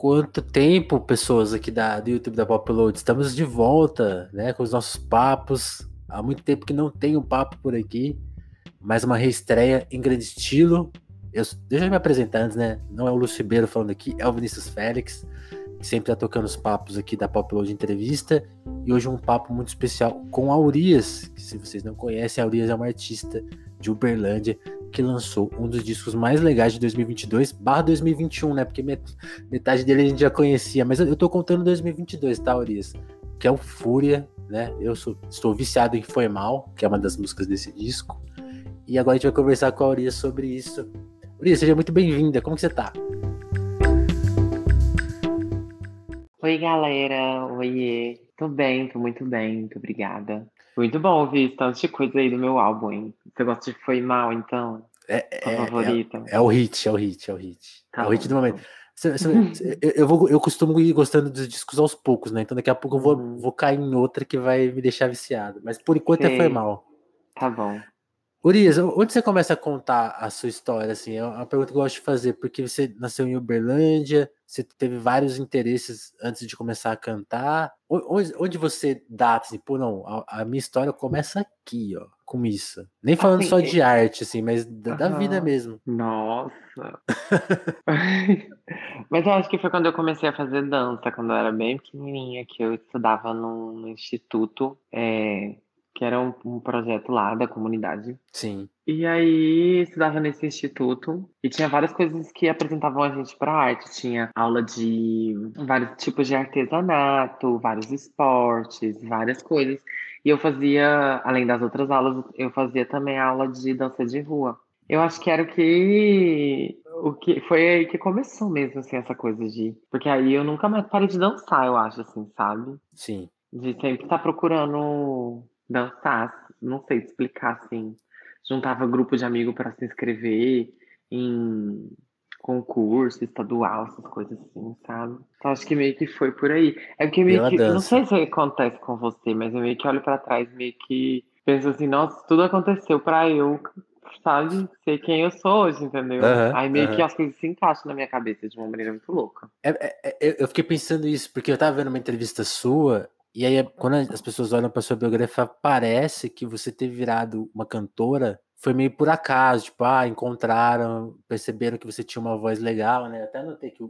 Quanto tempo, pessoas aqui da, do YouTube da Popload? Estamos de volta, né, com os nossos papos. Há muito tempo que não tem um papo por aqui. Mais uma reestreia em grande estilo. Eu, deixa eu me apresentar antes, né? Não é o Lúcio Ribeiro falando aqui, é o Vinícius Félix, que sempre tá tocando os papos aqui da Popload Entrevista. E hoje um papo muito especial com a Urias, que se vocês não conhecem, a Urias é uma artista de Uberlândia que lançou um dos discos mais legais de 2022 barra 2021, né? Porque metade dele a gente já conhecia, mas eu tô contando 2022, tá, Urias? Que é o Fúria, né? Eu sou, estou viciado em Foi Mal, que é uma das músicas desse disco. E agora a gente vai conversar com a Urias sobre isso. Urias, seja muito bem-vinda. Como que você tá? Oi, galera. Oiê. Tô bem, tô muito bem. Muito obrigada. Muito bom ouvir tanto de coisa aí do meu álbum, hein? Você gosta de Foi Mal, então? É, é, favorita. É, é, o hit, é o hit, é o hit. Tá é o hit do momento. eu, eu, vou, eu costumo ir gostando dos discos aos poucos, né? Então daqui a pouco eu vou, uhum. vou cair em outra que vai me deixar viciado. Mas por enquanto Sei. é Foi Mal. Tá bom. Urias, onde você começa a contar a sua história? Assim, é uma pergunta que eu gosto de fazer, porque você nasceu em Uberlândia, você teve vários interesses antes de começar a cantar. Onde, onde você dá, assim, pô, não, a, a, minha história começa aqui, ó, com isso. Nem falando assim, só de arte, assim, mas da, da vida mesmo. Nossa! mas eu acho que foi quando eu comecei a fazer dança, quando eu era bem pequenininha, que eu estudava no, no instituto. É que era um, um, projeto lá da comunidade. Sim. E aí estudava nesse instituto e tinha várias coisas que apresentavam a gente para arte. Tinha aula de vários tipos de artesanato, vários esportes, várias coisas. E eu fazia, além das outras aulas, eu fazia também aula de dança de rua. Eu acho que era o que o que foi aí que começou mesmo assim essa coisa de, porque aí eu nunca mais parei de dançar, eu acho assim, sabe? Sim. De sempre estar tá procurando dançar, não sei explicar assim. Juntava grupo de amigos para se inscrever em concurso estadual, essas coisas assim, sabe? Então acho que meio que foi por aí. É porque meio Pela que. Dança. Não sei se acontece com você, mas eu meio que olho para trás, meio que penso assim, nossa, tudo aconteceu para eu, sabe, ser quem eu sou hoje, entendeu? Uhum, aí meio uhum. que as coisas se encaixam na minha cabeça de uma maneira muito louca. É, é, é, eu fiquei pensando isso, porque eu tava vendo uma entrevista sua e aí, quando as pessoas olham para sua biografia, parece que você ter virado uma cantora foi meio por acaso, tipo, ah, encontraram, perceberam que você tinha uma voz legal, né? Até notei que,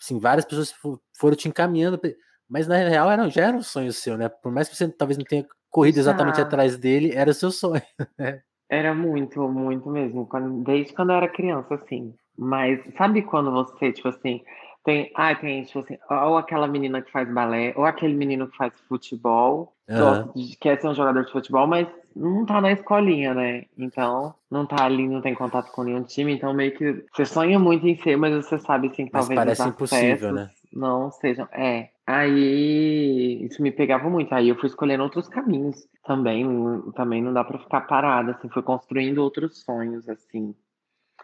assim, várias pessoas foram te encaminhando, mas na real era, já era um sonho seu, né? Por mais que você talvez não tenha corrido exatamente ah. atrás dele, era o seu sonho, né? Era muito, muito mesmo, desde quando eu era criança, assim. Mas sabe quando você, tipo assim, tem, ah, tem, tipo assim, ou aquela menina que faz balé, ou aquele menino que faz futebol, uhum. quer ser um jogador de futebol, mas não tá na escolinha, né? Então, não tá ali, não tem contato com nenhum time, então meio que você sonha muito em ser, mas você sabe assim que mas talvez parece impossível, né? não sejam. É. Aí isso me pegava muito. Aí eu fui escolhendo outros caminhos também. Também não dá para ficar parada, assim, fui construindo outros sonhos, assim.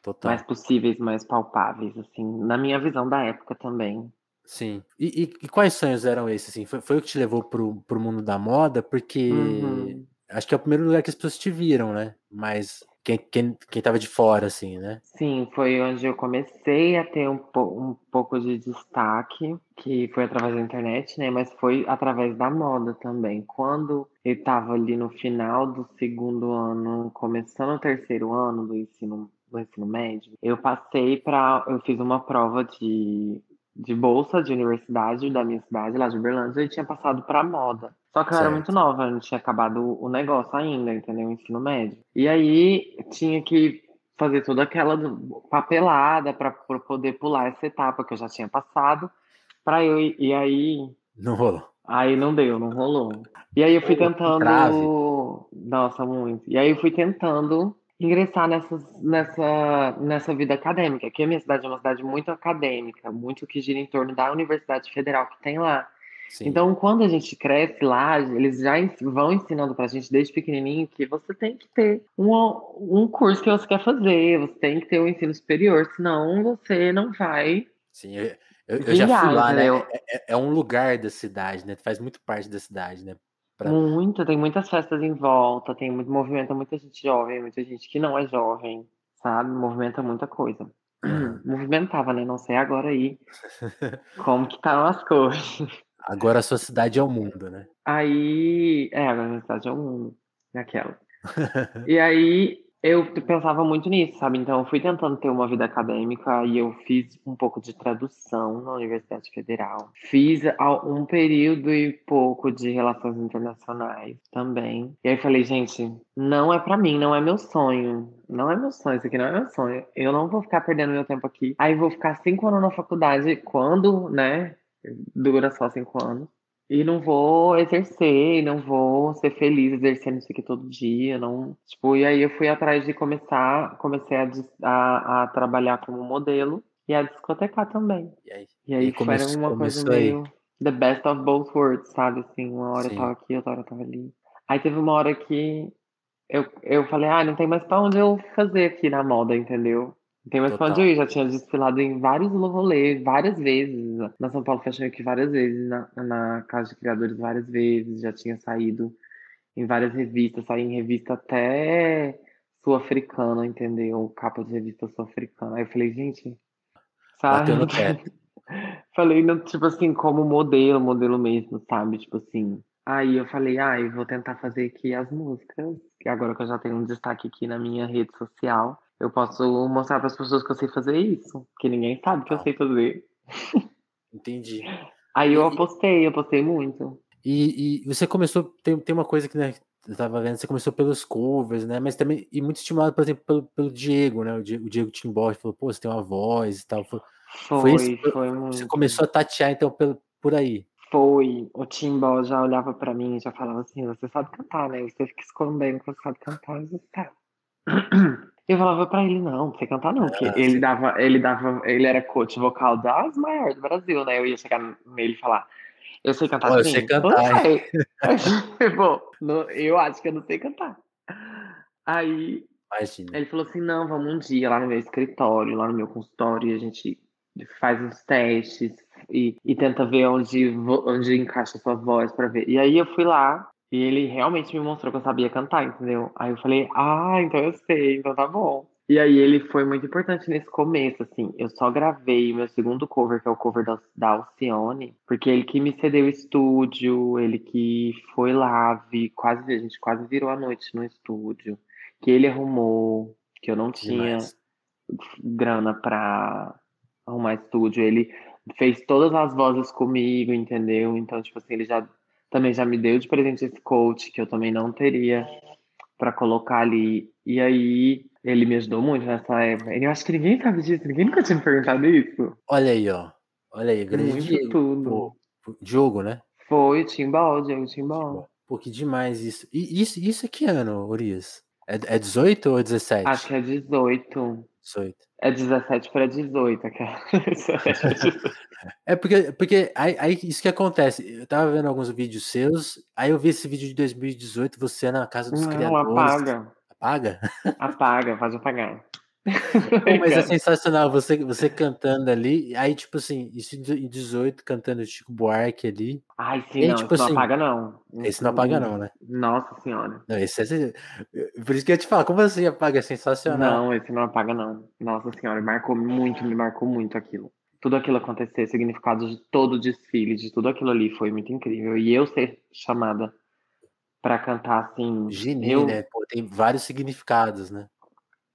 Total. mais possíveis, mais palpáveis, assim, na minha visão da época também. Sim. E, e, e quais sonhos eram esses? Assim? Foi, foi o que te levou pro, pro mundo da moda? Porque uhum. acho que é o primeiro lugar que as pessoas te viram, né? Mas quem, quem, quem tava de fora, assim, né? Sim, foi onde eu comecei a ter um, um pouco de destaque, que foi através da internet, né? Mas foi através da moda também. Quando eu estava ali no final do segundo ano, começando o terceiro ano do ensino do ensino médio, eu passei para. Eu fiz uma prova de, de bolsa de universidade da minha cidade, lá de Uberlândia, e tinha passado para moda. Só que eu certo. era muito nova, não tinha acabado o negócio ainda, entendeu? O ensino médio. E aí tinha que fazer toda aquela papelada para poder pular essa etapa que eu já tinha passado. Para eu e aí não rolou. Aí não deu, não rolou. E aí eu fui tentando. Nossa, muito. E aí eu fui tentando ingressar nessas, nessa, nessa vida acadêmica, que a minha cidade é uma cidade muito acadêmica, muito que gira em torno da Universidade Federal que tem lá. Sim. Então, quando a gente cresce lá, eles já vão ensinando pra gente desde pequenininho que você tem que ter um, um curso que você quer fazer, você tem que ter um ensino superior, senão você não vai. Sim, eu, eu, eu já fui lá, né? É, é, é, um lugar da cidade, né? Faz muito parte da cidade, né? Pra... Muito, tem muitas festas em volta, tem muito movimenta muita gente jovem, muita gente que não é jovem, sabe? Movimenta muita coisa. movimentava, né? Não sei agora aí como que estão as coisas. Agora a sua cidade é o mundo, né? Aí, é, agora a minha cidade é o mundo, naquela. e aí eu pensava muito nisso, sabe? Então eu fui tentando ter uma vida acadêmica e eu fiz um pouco de tradução na Universidade Federal. Fiz um período e pouco de relações internacionais também. E aí falei, gente, não é para mim, não é meu sonho. Não é meu sonho, isso aqui não é meu sonho. Eu não vou ficar perdendo meu tempo aqui. Aí vou ficar cinco anos na faculdade quando, né? Dura só cinco anos. E não vou exercer, não vou ser feliz exercendo isso aqui todo dia, não. Tipo, e aí eu fui atrás de começar, comecei a, a, a trabalhar como modelo e a discotecar também. E aí, e aí e foi uma coisa meio the best of both worlds, sabe? Assim, uma hora Sim. eu tava aqui, outra hora eu tava ali. Aí teve uma hora que eu, eu falei, ah, não tem mais pra onde eu fazer aqui na moda, entendeu? Tem mais onde eu ir, já tinha desfilado em vários rolês, várias vezes, na São Paulo Fashion Week várias vezes, na, na Casa de Criadores várias vezes, já tinha saído em várias revistas, saí em revista até sul-africana, entendeu? Capa de revista sul-africana. Aí eu falei, gente, sabe? falei, tipo assim, como modelo, modelo mesmo, sabe? Tipo assim. Aí eu falei, ah, eu vou tentar fazer aqui as músicas, agora que eu já tenho um destaque aqui na minha rede social eu posso mostrar para as pessoas que eu sei fazer isso, que ninguém sabe que eu sei fazer. Entendi. Aí eu apostei, eu apostei muito. E, e você começou, tem, tem uma coisa que né, eu tava vendo, você começou pelos covers, né? Mas também, e muito estimulado, por exemplo, pelo, pelo Diego, né? O Diego, o Diego Timbó falou, pô, você tem uma voz e tal. Foi, foi, foi, esse, foi Você começou a tatear, então, pelo, por aí. Foi. O Timbó já olhava para mim e já falava assim, você sabe cantar, né? Você fica escondendo que você sabe cantar, você sabe. Eu falava pra ele, não, não sei cantar não, porque ah, ele dava, ele dava, ele era coach vocal das maiores do Brasil, né? Eu ia chegar nele e falar, eu sei cantar sim. Eu sei cantar. Bom, eu acho que eu não sei cantar. Aí Imagina. ele falou assim, não, vamos um dia lá no meu escritório, lá no meu consultório, e a gente faz uns testes e, e tenta ver onde, onde encaixa a sua voz para ver. E aí eu fui lá, e ele realmente me mostrou que eu sabia cantar, entendeu? Aí eu falei, ah, então eu sei, então tá bom. E aí ele foi muito importante nesse começo, assim. Eu só gravei meu segundo cover, que é o cover da, da Alcione, porque ele que me cedeu o estúdio, ele que foi lá, vi, quase, a gente quase virou a noite no estúdio, que ele arrumou, que eu não tinha Demais. grana pra arrumar estúdio. Ele fez todas as vozes comigo, entendeu? Então, tipo assim, ele já também já me deu de presente esse coach que eu também não teria para colocar ali. E aí ele me ajudou muito nessa época. Eu acho que ninguém sabe disso, ninguém nunca tinha me perguntado isso. Olha aí, ó. Olha aí, grande muito Diego. tudo. Pô, jogo, né? Foi, Timbal, Diego Timbal. Pô, que demais isso. E isso, isso é que ano, Urias? É, é 18 ou 17? Acho que é 18. 18. É 17 para 18, cara. é porque, porque aí, aí, isso que acontece. Eu tava vendo alguns vídeos seus, aí eu vi esse vídeo de 2018, você na casa dos Não, criadores. apaga. Apaga? Apaga, faz apagar. Pô, mas é sensacional você, você cantando ali, aí tipo assim, isso em 18 cantando Chico Buarque ali. Ai, sim, não, tipo, assim, não apaga não. Esse não apaga não, né? Nossa senhora. Não, esse é, por isso que eu te falo, como assim apaga? É sensacional. Não, esse não apaga não. Nossa senhora, marcou muito, me marcou muito aquilo. Tudo aquilo acontecer, significado de todo o desfile, de tudo aquilo ali foi muito incrível. E eu ser chamada para cantar assim. Geni, eu... né? Pô, tem vários significados, né?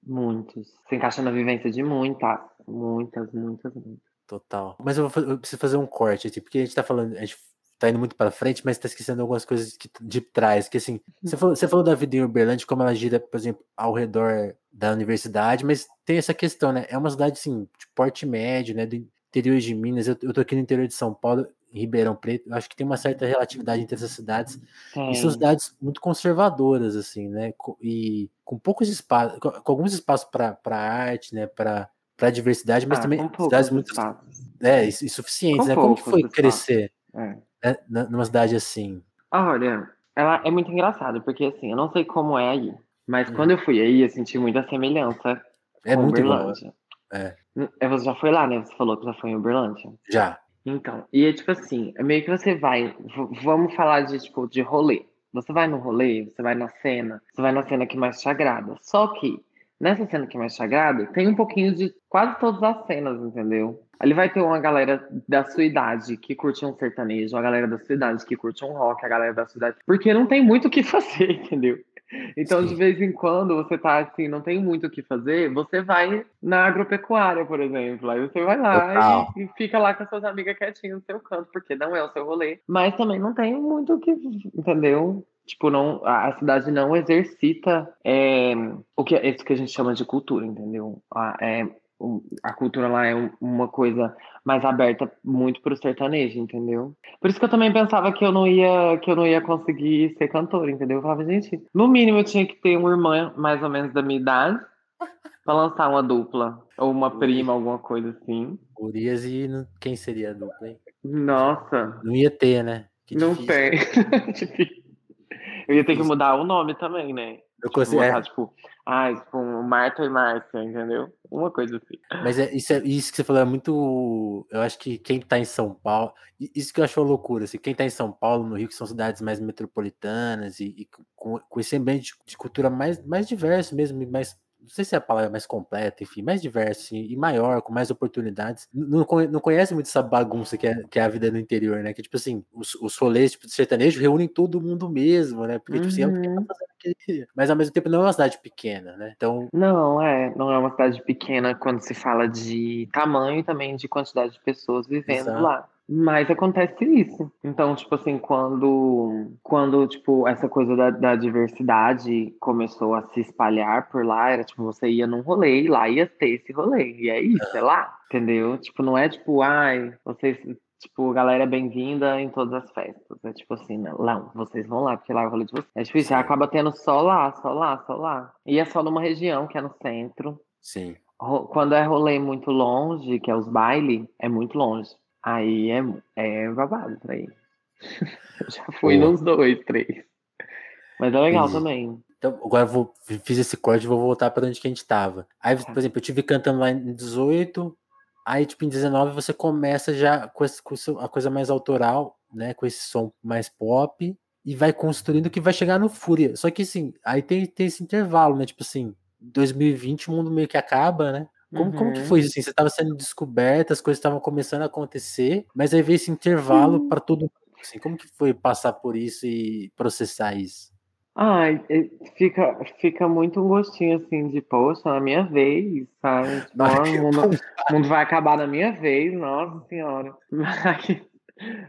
Muitos. Se encaixa na vivência de muitas, muitas, muitas, muitas. Total. Mas eu, vou, eu preciso fazer um corte, assim, porque a gente tá falando, a gente tá indo muito para frente, mas tá esquecendo algumas coisas que, de trás, que assim, você falou, você falou da vida em Uberlândia, como ela gira, por exemplo, ao redor da universidade, mas tem essa questão, né? É uma cidade, assim, de porte médio, né? Do interior de Minas, eu, eu tô aqui no interior de São Paulo, Ribeirão Preto, acho que tem uma certa relatividade entre essas cidades. E são cidades muito conservadoras, assim, né? E com poucos espaços, com, com alguns espaços para arte, né? Para para diversidade, mas ah, também cidades muito é, insuficientes, né? Como que foi crescer é. né, numa cidade assim? Olha, ela é muito engraçado, porque assim, eu não sei como é aí, mas hum. quando eu fui aí, eu senti muita semelhança é com muito Uberlândia. É. Você já foi lá, né? Você falou que já foi em Uberlândia. Já. Então, e é tipo assim, é meio que você vai, vamos falar de tipo de rolê. Você vai no rolê, você vai na cena, você vai na cena que mais te agrada. Só que Nessa cena que mais sagrada, tem um pouquinho de quase todas as cenas, entendeu? Ali vai ter uma galera da sua idade que curte um sertanejo, a galera da sua idade que curte um rock, a galera da sua idade. Porque não tem muito o que fazer, entendeu? Então, Sim. de vez em quando, você tá assim, não tem muito o que fazer, você vai na agropecuária, por exemplo. Aí você vai lá e, e, fica lá com as suas amigas quietinhas no seu canto, porque não é o seu rolê. Mas também não tem muito o que, entendeu? Tipo, não, a cidade não exercita é, o que é isso que a gente chama de cultura, entendeu? A, é, a cultura lá é uma coisa mais aberta muito para o sertanejo, entendeu? Por isso que eu também pensava que eu não ia que eu não ia conseguir ser cantora, entendeu? Eu falava, gente, no mínimo eu tinha que ter uma irmã mais ou menos da minha idade para lançar uma dupla ou uma prima, alguma coisa assim. Urias e quem seria a dupla, hein? Nossa. Não ia ter, né? Que não tem. Eu ia ter que mudar o nome também, né? Eu tipo, consigo, botar, é. tipo, ah, tipo, Marta e Márcia, entendeu? Uma coisa assim. Mas é, isso, é, isso que você falou é muito. Eu acho que quem tá em São Paulo. Isso que eu acho loucura. Assim, quem tá em São Paulo, no Rio, que são cidades mais metropolitanas e, e com, com, esse ambiente de cultura mais, mais diverso mesmo, mais não sei se é a palavra mais completa, enfim, mais diverso e maior, com mais oportunidades. Não, não conhece muito essa bagunça que é, que é a vida no interior, né? Que, tipo assim, os, os rolês tipo, de sertanejo reúnem todo mundo mesmo, né? Porque, uhum. tipo assim, é o que tá uhum. fazendo aquele... Mas, ao mesmo tempo, não é uma cidade pequena, né? Então... Não, é. Não é uma cidade pequena quando se fala de tamanho e também de quantidade de pessoas vivendo Exato. lá. Mas acontece isso. Então, tipo assim, quando, quando tipo, essa coisa da, da, diversidade começou a se espalhar por lá, era tipo, você ia num rolê e lá ia ter esse rolê. E é isso, é lá. Entendeu? Tipo, não é tipo, ai, vocês. Tipo, galera é bem-vinda em todas as festas. É tipo assim, não, não, vocês vão lá, porque lá é o rolê de vocês. É tipo, já acaba tendo só lá, só lá, só lá. E é só numa região, que é no centro. Sim. Quando é rolê muito longe, que é os bailes, é muito longe. Aí é, é babado pra ir. Já fui nos dois, três. Mas é legal também. Então, agora eu vou, fiz esse corte e vou voltar para onde que a gente tava. Aí, tá. por exemplo, eu tive cantando lá em 18, aí, tipo, em 19 você começa já com, esse, com a coisa mais autoral, né? Com esse som mais pop, e vai construindo que vai chegar no Fúria. Só que, assim, aí tem, tem esse intervalo, né? Tipo assim, 2020 o mundo meio que acaba, né? Como, uhum. como que uhum. foi assim? Você estava sendo descoberta, as coisas estavam começando a acontecer, mas aí veio esse intervalo uhum. para todo mundo. Assim, como que foi passar por isso e processar isso? Ai, fica, fica muito um gostinho assim de, poxa, na minha vez, sabe? Tipo, o, mundo, o mundo vai acabar na minha vez, nossa senhora.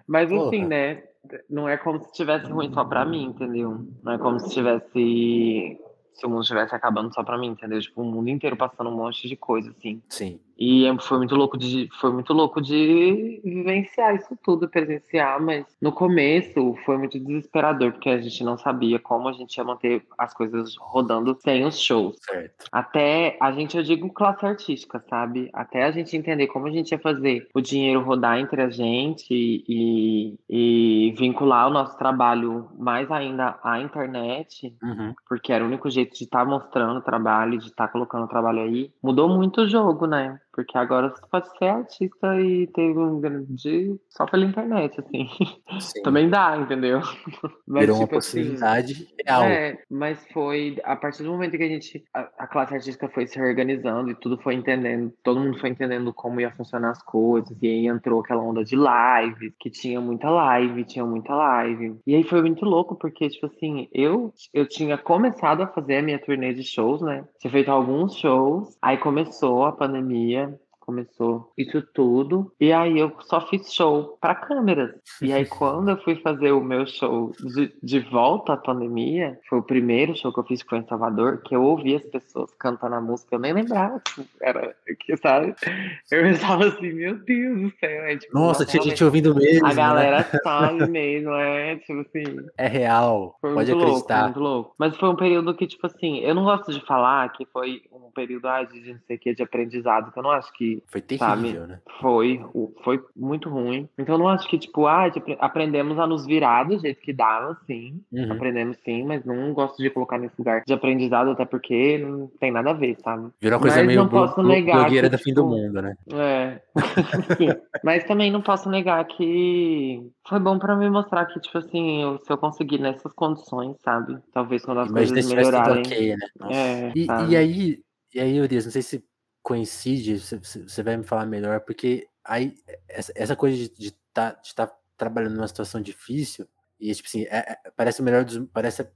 Mas, mas assim, né? Não é como se estivesse ruim só pra mim, entendeu? Não é como se estivesse se o mundo estivesse acabando só pra mim, entendeu? Tipo, o mundo inteiro passando um monte de coisa, assim. Sim. E foi muito louco de foi muito louco de vivenciar isso tudo, presenciar, mas no começo foi muito desesperador porque a gente não sabia como a gente ia manter as coisas rodando sem os shows. Certo. Até a gente, eu digo classe artística, sabe? Até a gente entender como a gente ia fazer o dinheiro rodar entre a gente e, e vincular o nosso trabalho mais ainda à internet, uhum. porque era o único jeito de estar tá mostrando o trabalho, de estar tá colocando o trabalho aí. Mudou muito o jogo, né? Porque agora você pode ser artista e ter um grande só pela internet, assim. Sim. Também dá, entendeu? Mas, Virou tipo, uma assim, possibilidade assim, real. É, mas foi a partir do momento que a gente, a, a, classe artística foi se reorganizando e tudo foi entendendo, todo mundo foi entendendo como ia funcionar as coisas, e aí entrou aquela onda de live, que tinha muita live, tinha muita live. E aí foi muito louco, porque, tipo assim, eu, eu tinha começado a fazer a minha turnê de shows, né? Tinha feito alguns shows, aí começou a pandemia, começou isso tudo. E aí eu só fiz show para câmeras. E aí quando eu fui fazer o meu show de, de volta à pandemia, foi o primeiro show que eu fiz foi em Salvador, que eu ouvi as pessoas cantando a música, eu nem lembrava que era, que sabe? Eu pensava assim, meu Deus do céu. É, tipo, Nossa, tinha gente ouvindo mesmo. A né? galera né? sabe mesmo, é tipo assim. É real. Pode acreditar. Louco, muito louco. Mas foi um período que, tipo assim, eu não gosto de falar que foi um período ah, de não sei o que, de aprendizado, que eu não acho que foi terrível, sabe? né? Foi, foi muito ruim. Então eu não acho que, tipo, ah, tipo, aprendemos a nos virar do jeito que dava, sim. Uhum. Aprendemos sim, mas não gosto de colocar nesse lugar de aprendizado, até porque não tem nada a ver, sabe? Virou uma coisa mas meio não posso negar blogueira que, da fim do tipo, mundo, né? É. mas também não posso negar que foi bom pra me mostrar que, tipo assim, eu, se eu conseguir nessas condições, sabe? Talvez quando as Imagina coisas melhorarem. Okay, né? é, e, e aí, E aí, Urias, não sei se coincide, você vai me falar melhor, porque aí essa, coisa de estar tá, tá trabalhando numa situação difícil, e tipo assim, é, é, parece o melhor dos, parece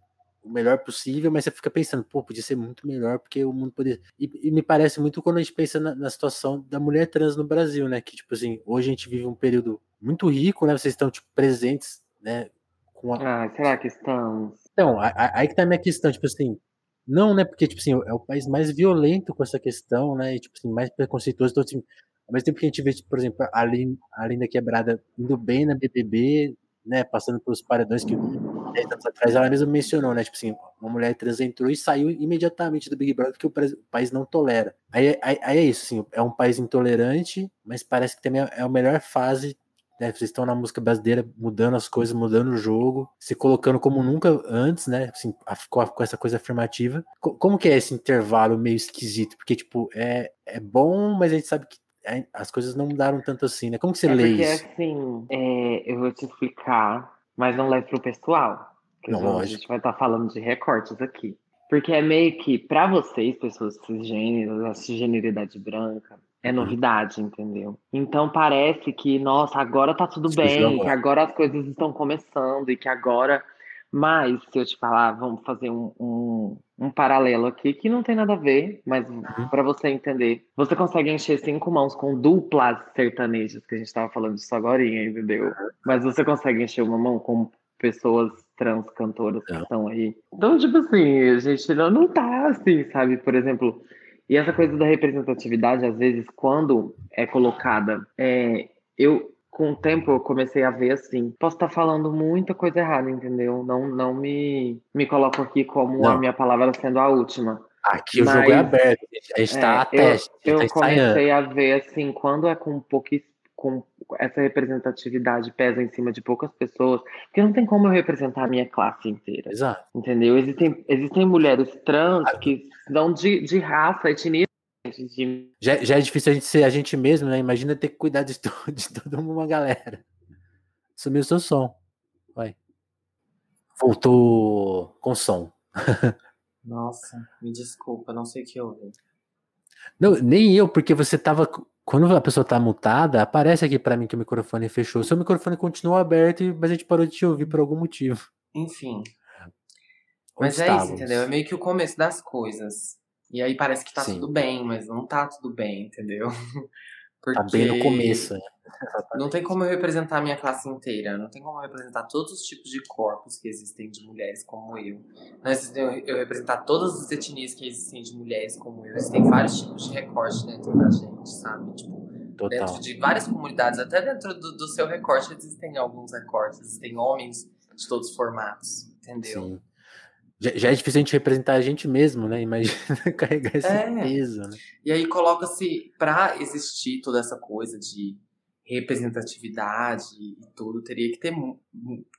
o melhor possível, mas você fica pensando, pô, podia ser muito melhor, porque o mundo poderia. E, e me parece muito quando a gente pensa na, na, situação da mulher trans no Brasil, né? Que, tipo assim, hoje a gente vive um período muito rico, né? Vocês estão, tipo, presentes, né? Com a... Ah, será que estamos? Então, aí que tá a minha questão, tipo assim, não, né? Porque, tipo assim, é o país mais violento com essa questão, né? E, tipo assim, mais preconceituoso. Então, assim, ao mesmo tempo que a gente vê, tipo, por exemplo, a Linda, a Linda Quebrada indo bem na BBB, né? Passando pelos paredões que 10 anos atrás ela mesma mencionou, né? Tipo assim, uma mulher trans entrou e saiu imediatamente do Big Brother porque o país não tolera. Aí, aí, aí é isso, assim, é um país intolerante, mas parece que também é a melhor fase né, vocês estão na música brasileira mudando as coisas, mudando o jogo, se colocando como nunca antes, né? Assim, com, com essa coisa afirmativa. Como que é esse intervalo meio esquisito? Porque, tipo, é, é bom, mas a gente sabe que as coisas não mudaram tanto assim, né? Como que você é lê porque, isso? assim, é, eu vou te explicar, mas não leve pro pessoal. Não, a gente vai estar tá falando de recortes aqui. Porque é meio que, para vocês, pessoas cisgêneras, a cisgeneridade branca, é uhum. novidade, entendeu? Então parece que, nossa, agora tá tudo bem, que agora as coisas estão começando e que agora. Mas, se eu te falar, vamos fazer um, um, um paralelo aqui que não tem nada a ver, mas uhum. para você entender, você consegue encher cinco mãos com duplas sertanejas, que a gente tava falando disso agora, entendeu? Mas você consegue encher uma mão com pessoas trans cantoras que estão aí. Então, tipo assim, a gente não, não tá assim, sabe? Por exemplo, e essa coisa da representatividade, às vezes, quando é colocada, é, eu com o tempo eu comecei a ver assim, posso estar tá falando muita coisa errada, entendeu? Não, não me, me coloco aqui como não. a minha palavra sendo a última. Aqui Mas, o jogo é aberto, a gente está é, a teste. Eu, eu tá comecei a ver assim, quando é com pouquíssimo com essa representatividade pesa em cima de poucas pessoas, porque não tem como eu representar a minha classe inteira. Exato. Entendeu? Existem, existem mulheres trans ah. que são de, de raça, etnia. De... Já, já é difícil a gente ser a gente mesmo, né? Imagina ter que cuidar de, todo, de toda uma galera. Sumiu seu som. Vai. Voltou com som. Nossa, me desculpa, não sei o que houve. Não, nem eu, porque você tava quando a pessoa tá mutada, aparece aqui para mim que o microfone fechou. Seu microfone continua aberto, mas a gente parou de te ouvir por algum motivo. Enfim. mas é isso, entendeu? É meio que o começo das coisas. E aí parece que tá Sim. tudo bem, mas não tá tudo bem, entendeu? Porque tá bem no começo, né? Não tem como eu representar a minha classe inteira. Não tem como eu representar todos os tipos de corpos que existem de mulheres como eu. Não existem eu representar todas as etnias que existem de mulheres como eu. Existem vários tipos de recorte dentro da gente, sabe? Tipo, Total. dentro de várias comunidades, até dentro do, do seu recorte existem alguns recortes. Existem homens de todos os formatos, entendeu? Sim. Já, já, é difícil a gente representar a gente mesmo, né? Imagina carregar esse é. peso, né? E aí coloca-se, para existir toda essa coisa de representatividade e tudo, teria que ter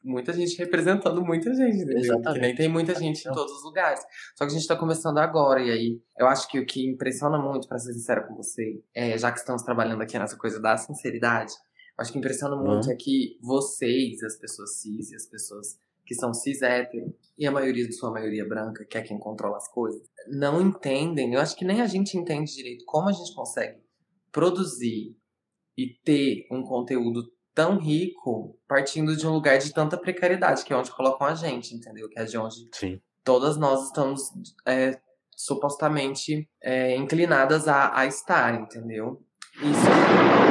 muita gente representando muita gente, entendeu? Exatamente. nem tem muita gente em todos os lugares. Só que a gente tá começando agora, e aí eu acho que o que impressiona muito, para ser sincero com você, é, já que estamos trabalhando aqui nessa coisa da sinceridade, eu acho que impressiona muito uhum. é que vocês, as pessoas cis e as pessoas que são cis hétero, e a maioria, de sua maioria branca, que é quem controla as coisas, não entendem, eu acho que nem a gente entende direito como a gente consegue produzir e ter um conteúdo tão rico partindo de um lugar de tanta precariedade, que é onde colocam a gente, entendeu? Que é de onde Sim. todas nós estamos é, supostamente é, inclinadas a, a estar, entendeu? Isso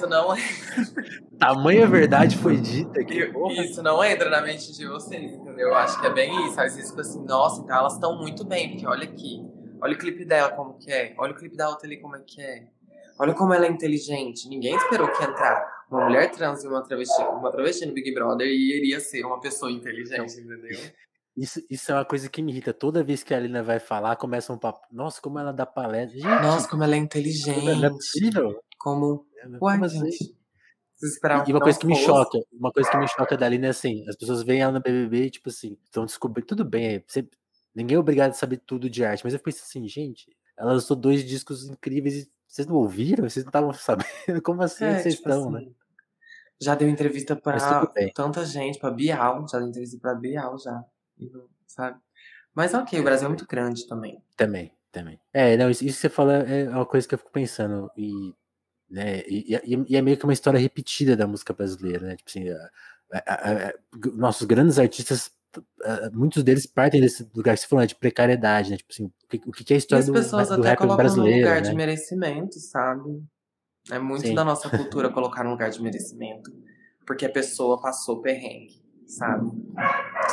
isso não é. Tamanha verdade foi dita que. Isso não entra na mente de vocês, entendeu? Eu acho que é bem isso. Às vezes fica assim, nossa, então elas estão muito bem, porque olha aqui. Olha o clipe dela como que é. Olha o clipe da outra ali como é que é. Olha como ela é inteligente. Ninguém esperou que entrar uma mulher trans e uma travesti, uma travesti no Big Brother e iria ser uma pessoa inteligente, entendeu? Isso, isso é uma coisa que me irrita. Toda vez que a Alina vai falar, começa um papo. Nossa, como ela dá palestra. Gente, Nossa, como ela é inteligente. Não é possível. Como. É, como assim? E uma coisa que me choca, uma coisa que me choca da Alina é assim, as pessoas veem ela no BBB e, tipo assim, estão descobrindo, tudo bem, você, ninguém é obrigado a saber tudo de arte, mas eu penso assim, gente, ela lançou dois discos incríveis e vocês não ouviram? Vocês não estavam sabendo? Como assim é, vocês tipo estão, assim, né? Já deu entrevista pra tanta gente, pra Bial, já deu entrevista pra Bial já, sabe? Mas ok, o Brasil é muito grande também. Também, também. É, não, isso, isso que você fala é uma coisa que eu fico pensando. E, né, e, e, e é meio que uma história repetida da música brasileira, né? Tipo assim, a, a, a, nossos grandes artistas muitos deles partem desse lugar que você falou, né, de precariedade, né? Tipo assim, o que, é a história do, pessoas do até rap colocam brasileiro, no lugar né? de merecimento, sabe? É muito Sim. da nossa cultura colocar no lugar de merecimento. Porque a pessoa passou perrengue, sabe?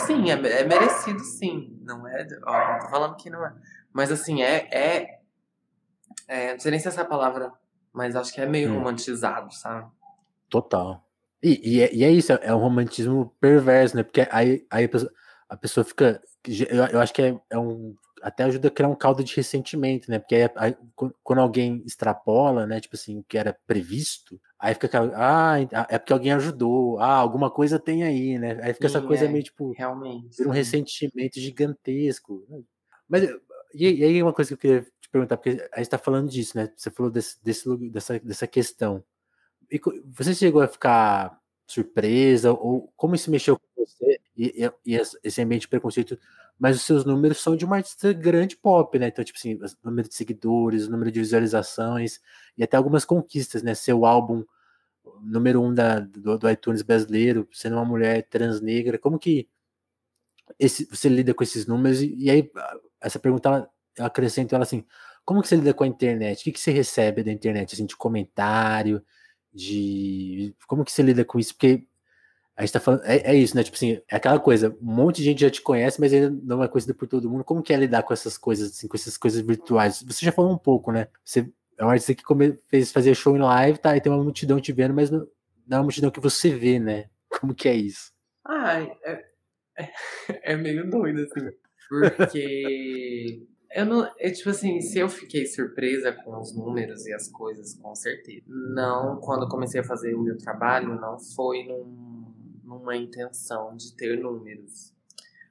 Sim, é, é merecido, sim. Não é. Ó, não tô falando que não é. Mas assim, é. é, é não sei nem se é essa palavra, mas acho que é meio hum. romantizado, sabe? Total. E, e, é, e, é, isso, é um romantismo perverso, né? Porque aí, aí a, pessoa, a pessoa fica. Eu, eu acho que é, é, um. Até ajuda a criar um caldo de ressentimento, né? Porque aí, aí, quando alguém extrapola, né? Tipo assim, o que era previsto, aí fica aquela. Ah, é porque alguém ajudou. Ah, alguma coisa tem aí, né? Aí fica Sim, essa coisa é, meio tipo. Realmente. Um ressentimento gigantesco. Né? Mas. E, e aí, uma coisa que eu queria te perguntar, porque a gente tá falando disso, né? Você falou desse, desse, dessa, dessa questão você chegou a ficar surpresa ou como isso mexeu com você e, e, e, esse ambiente de preconceito? Mas os seus números são de uma artista grande pop, né? Então, tipo assim, o número de seguidores, o número de visualizações e até algumas conquistas, né? Seu álbum número um da, do, do iTunes brasileiro, sendo uma mulher transnegra, como que esse, você lida com esses números? E, e aí, essa pergunta, acrescento ela assim, como que você lida com a internet? O que, que você recebe da internet, assim, de comentário, de como que você lida com isso? Porque a gente tá falando, é, é, isso, né? Tipo assim, é aquela coisa, um monte de gente já te conhece, mas ainda não é conhecida por todo mundo. Como que é lidar com essas coisas, assim, com essas coisas virtuais? Você já falou um pouco, né? Você é um artista que come, fez fazer show em live, tá? E tem uma multidão te vendo, mas não, não é uma multidão que você vê, né? Como que é isso? Ah, é, é, é meio doido, assim. Porque eu não. É, tipo assim, se eu fiquei surpresa com os números e as coisas, com certeza. Não, quando eu comecei a fazer o meu trabalho, não foi num, numa intenção de ter números.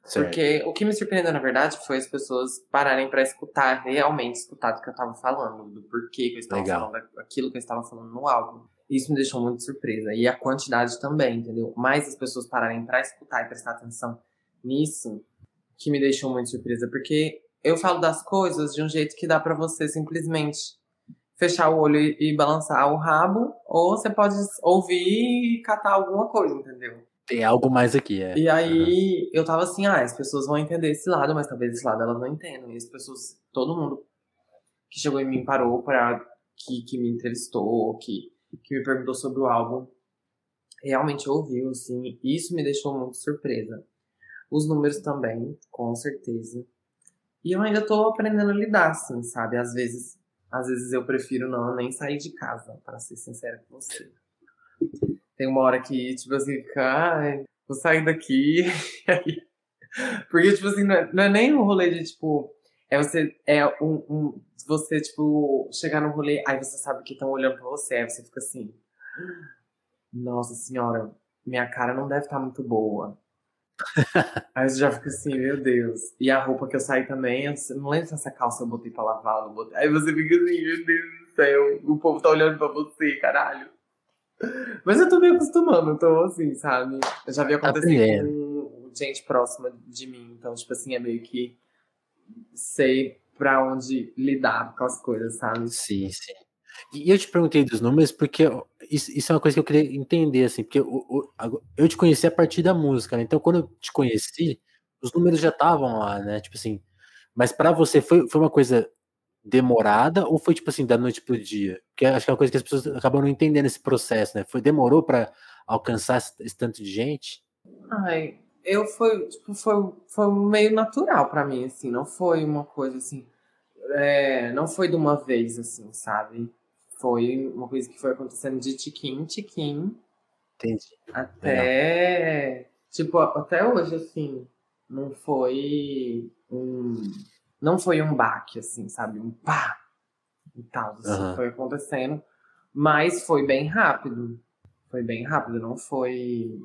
Certo. Porque o que me surpreendeu, na verdade, foi as pessoas pararem para escutar, realmente escutar do que eu tava falando, do porquê que eu estava Legal. falando, aquilo que eu estava falando no álbum. Isso me deixou muito surpresa. E a quantidade também, entendeu? Mais as pessoas pararem para escutar e prestar atenção nisso, que me deixou muito surpresa. Porque eu falo das coisas de um jeito que dá para você simplesmente fechar o olho e, e, balançar o rabo, ou você pode ouvir e catar alguma coisa, entendeu? Tem algo mais aqui, é. E aí uhum. eu tava assim, ah, as pessoas vão entender esse lado, mas talvez esse lado elas não entendam. E as pessoas, todo mundo que chegou em mim parou para que, que me entrevistou, que, que me perguntou sobre o álbum, realmente ouviu, assim, isso me deixou muito surpresa. Os números também, com certeza. E eu ainda tô aprendendo a lidar, assim, sabe? Às vezes, às vezes eu prefiro não nem sair de casa, para ser sincera com você. Tem uma hora que, tipo assim, ai, vou sair daqui. Porque, tipo assim, não é, não é nem um rolê de, tipo, é você, é um, um, você, tipo, chegar no rolê, aí você sabe que estão olhando pra você, aí você fica assim, nossa senhora, minha cara não deve estar tá muito boa. Aí você já fica assim, meu Deus. E a roupa que eu saí também, eu não lembro se essa calça eu botei pra lavar botei. Aí você fica assim, meu Deus do céu, o povo tá olhando pra você, caralho. Mas eu tô me acostumando, eu tô assim, sabe? Eu já vi acontecer com gente próxima de mim, então, tipo assim, é meio que sei pra onde lidar com as coisas, sabe? Sim, sim. E eu te perguntei dos números porque isso, isso, é uma coisa que eu queria entender, assim, porque eu, eu te conheci a partir da música, né? Então, quando eu te conheci, os números já estavam lá, né? Tipo assim, mas para você foi, foi uma coisa demorada ou foi tipo assim, da noite pro dia? Porque acho que é uma coisa que as pessoas acabam não entendendo esse processo, né? Foi demorou para alcançar esse, tanto de gente? Ai, eu foi, tipo, foi, foi meio natural para mim, assim, não foi uma coisa assim, é, não foi de uma vez, assim, sabe? Foi uma coisa que foi acontecendo de tiquim em tiquim. Entendi. Até. Tipo, até hoje, assim, não foi um. Não foi um baque, assim, sabe? Um pá! E tal. Assim, uhum. Foi acontecendo. Mas foi bem rápido. Foi bem rápido, não foi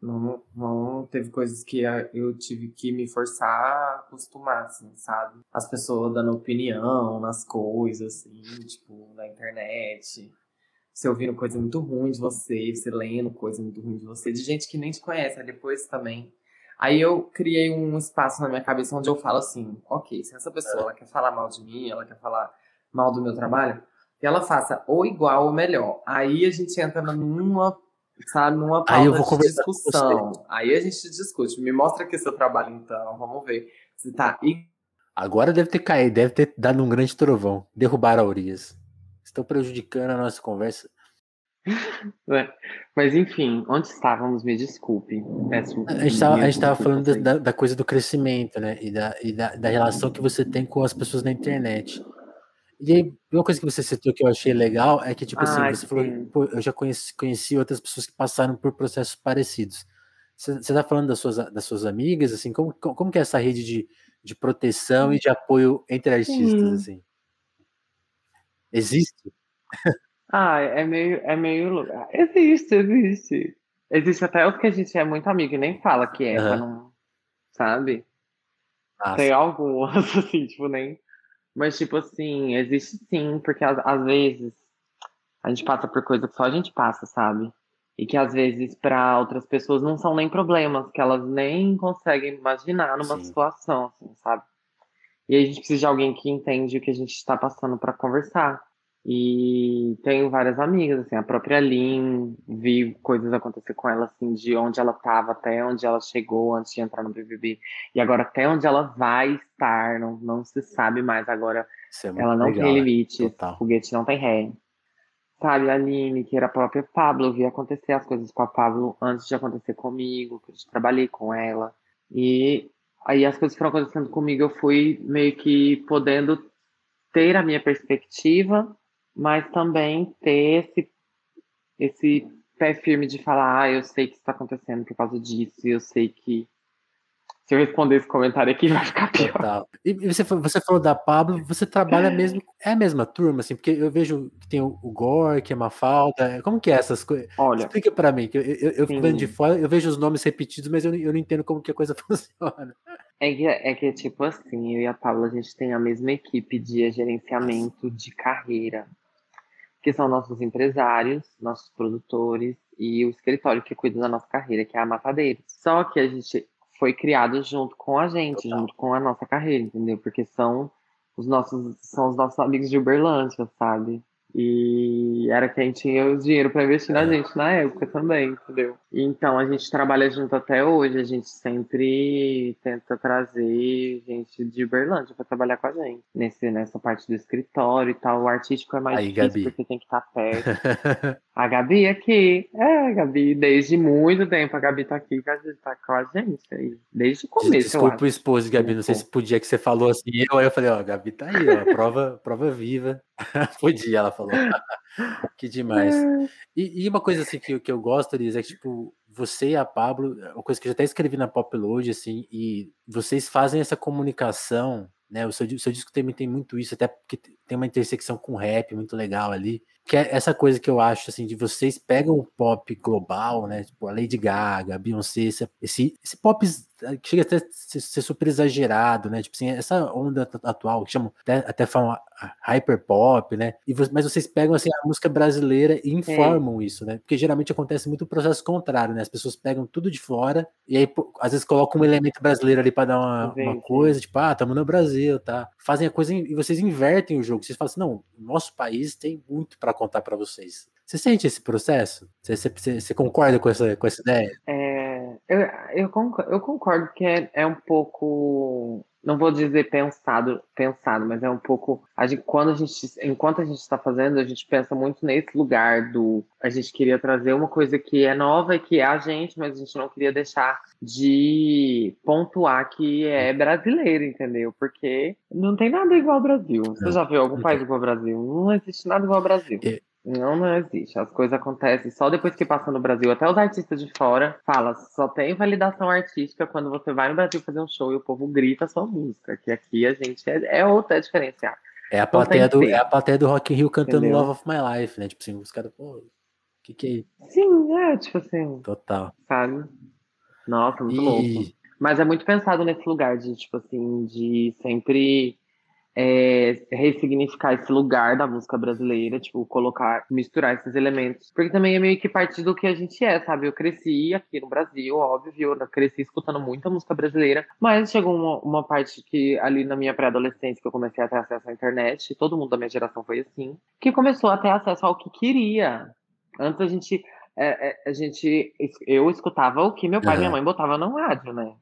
não, não teve coisas que eu tive que me forçar a acostumar, assim, sabe? As pessoas dando opinião nas coisas, assim, tipo, na internet. Você ouvindo coisa muito ruim de você, você lendo coisa muito ruim de você, de gente que nem te conhece. Aí depois também Aí eu criei um espaço na minha cabeça onde eu falo assim, ok, se essa pessoa ela quer falar mal de mim, ela quer falar mal do meu trabalho, que ela faça ou igual ou melhor. Aí a gente entra numa, sabe, numa pauta Aí eu vou de discussão. Aí a gente discute. Me mostra aqui seu trabalho então, vamos ver se tá Agora deve ter caído, deve ter dado um grande trovão. Derrubaram a Urias. Estão prejudicando a nossa conversa. É. Mas enfim, onde estávamos? Me desculpe. Peço A gente estava falando da- da coisa do crescimento, né? E, da, e da, da relação que você tem com as pessoas na internet. E aí, uma coisa que você citou que eu achei legal é que, tipo assim, Ai, você falou, sim. pô, eu já conheci, conheci outras pessoas que passaram por processos parecidos. Você, você tá falando das suas, das suas amigas, assim, como, como que é essa rede de, de proteção e de apoio entre artistas, Sim. assim? Existe? Ah, é meio, é meio. Ah, Existe, existe. Existe até os que a gente é muito amigo e nem fala que é, Aham. não. Sabe? Ah, Tem algumas, assim, tipo, nem. Mas, tipo assim, existe sim, porque às, vezes a gente passa por coisa que só a gente passa, sabe? E que às vezes para outras pessoas não são nem problemas, que elas nem conseguem imaginar numa Sim. situação, assim, sabe? E aí a gente precisa de alguém que entende o que a gente está passando para conversar. E tenho várias amigas, assim, a própria Lin, vi coisas acontecer com ela, assim, de onde ela estava até onde ela chegou antes de entrar no BBB. E agora até onde ela vai estar, não, não se sabe mais. Agora é ela não legal, tem né? limites, Total. foguete não tem ré. Sabe, a Aline, que era a própria Pablo, eu vi acontecer as coisas com a Pablo antes de acontecer comigo, que eu trabalhei com ela. E aí as coisas foram acontecendo comigo, eu fui meio que podendo ter a minha perspectiva, mas também ter esse, esse pé firme de falar, ah, eu sei que isso está acontecendo por causa disso, eu sei que se eu responder esse comentário aqui vai ficar pior. Total. E você, você falou da Pablo, você trabalha mesmo, é a mesma turma, assim, porque eu vejo que tem o, o Gore, que é Mafalda, como que é essas coisas? Olha, Explica pra mim, que eu, eu, eu fico vendo de fora, eu vejo os nomes repetidos, mas eu, não- eu não entendo como que a coisa funciona. É que, é que, tipo assim, eu e a Paula, a gente tem a mesma equipe de gerenciamento de carreira, que são nossos empresários, nossos produtores e o escritório que cuida da nossa carreira, que é a Matadeiros. Só que a gente foi criado junto com a gente, Total. junto com a nossa carreira, entendeu? Porque são os nossos, são os nossos amigos de Uberlândia, sabe? E era quem tinha o dinheiro para investir na É. gente na época também, entendeu? Então a gente trabalha junto até hoje, a gente sempre tenta trazer gente de Uberlândia para trabalhar com a gente. Nesse, nessa parte do escritório e tal. O artístico é mais Aí, difícil Gabi. porque tem que estar perto. A Gabi aqui. É, Gabi, desde muito tempo. A Gabi tá aqui, tá com a gente aí. Desde o começo, Desculpa o esposo, Gabi, não sei se podia que você falou assim, eu, aí eu falei, ó, Gabi tá aí, ó, prova, prova viva. podia, ela falou. que demais. E, e uma coisa assim que, eu- que eu gosto, Liz, é que, tipo, você e a Pablo, é uma coisa que eu já até escrevi na Popload, assim, e vocês fazem essa comunicação, né? O seu, o seu disco também tem muito isso, até porque te- tem uma intersecção com rap muito legal ali. Que é essa coisa que eu acho, assim, de vocês pegam o pop global, né? Tipo, a Lady Gaga, a Beyoncé, esse, esse, esse pop que chega até a ser, ser super exagerado, né? Tipo assim, essa onda atu- atual, que chamam até, até falam a hyperpop, né? E mas vocês pegam assim, a música brasileira e informam isso, né? Porque geralmente acontece muito o processo contrário, né? As pessoas pegam tudo de fora e aí às vezes colocam um elemento brasileiro ali para dar uma, uma coisa, tipo, ah, estamos no Brasil, tá? Fazem a coisa e vocês invertem o jogo. Vocês falam assim, não, nosso país tem muito para contar para vocês. Você sente esse processo? Você, você- você- concorda com essa, com essa ideia? É, eu, eu, concordo, eu concordo que é, é um pouco, não vou dizer pensado, pensado, mas é um pouco, a gente, quando a gente, enquanto a gente está fazendo, a gente pensa muito nesse lugar do, a gente queria trazer uma coisa que é nova e que é a gente, mas a gente não queria deixar de pontuar que é brasileiro, entendeu? Porque não tem nada igual ao Brasil. Você Não, já viu algum país igual ao Brasil? Não existe nada igual ao Brasil. É. Não, não existe. As coisas acontecem só depois que passa no Brasil. Até os artistas de fora falam, só tem validação artística quando você vai no Brasil fazer um show e o povo grita a sua música. Que aqui a gente é, é outra é diferencial. É a plateia do, é a plateia do Rock in Rio cantando Entendeu? Love of My Life, né? Tipo assim, os caras, pô, o que que é isso? Sim, é, tipo assim, Total. sabe? Nossa, muito louco. E Mas é muito pensado nesse lugar de, tipo assim, de sempre é, ressignificar esse lugar da música brasileira, tipo, colocar, misturar esses elementos. Porque também é meio que parte do que a gente é, sabe? Eu cresci aqui no Brasil, óbvio, eu cresci escutando muita música brasileira, mas chegou uma, uma parte que ali na minha pré-adolescência que eu comecei a ter acesso à internet, todo mundo da minha geração foi assim, que começou a ter acesso ao que queria. Antes a gente é, é, a gente eu escutava o que meu pai e minha mãe botavam no rádio, né?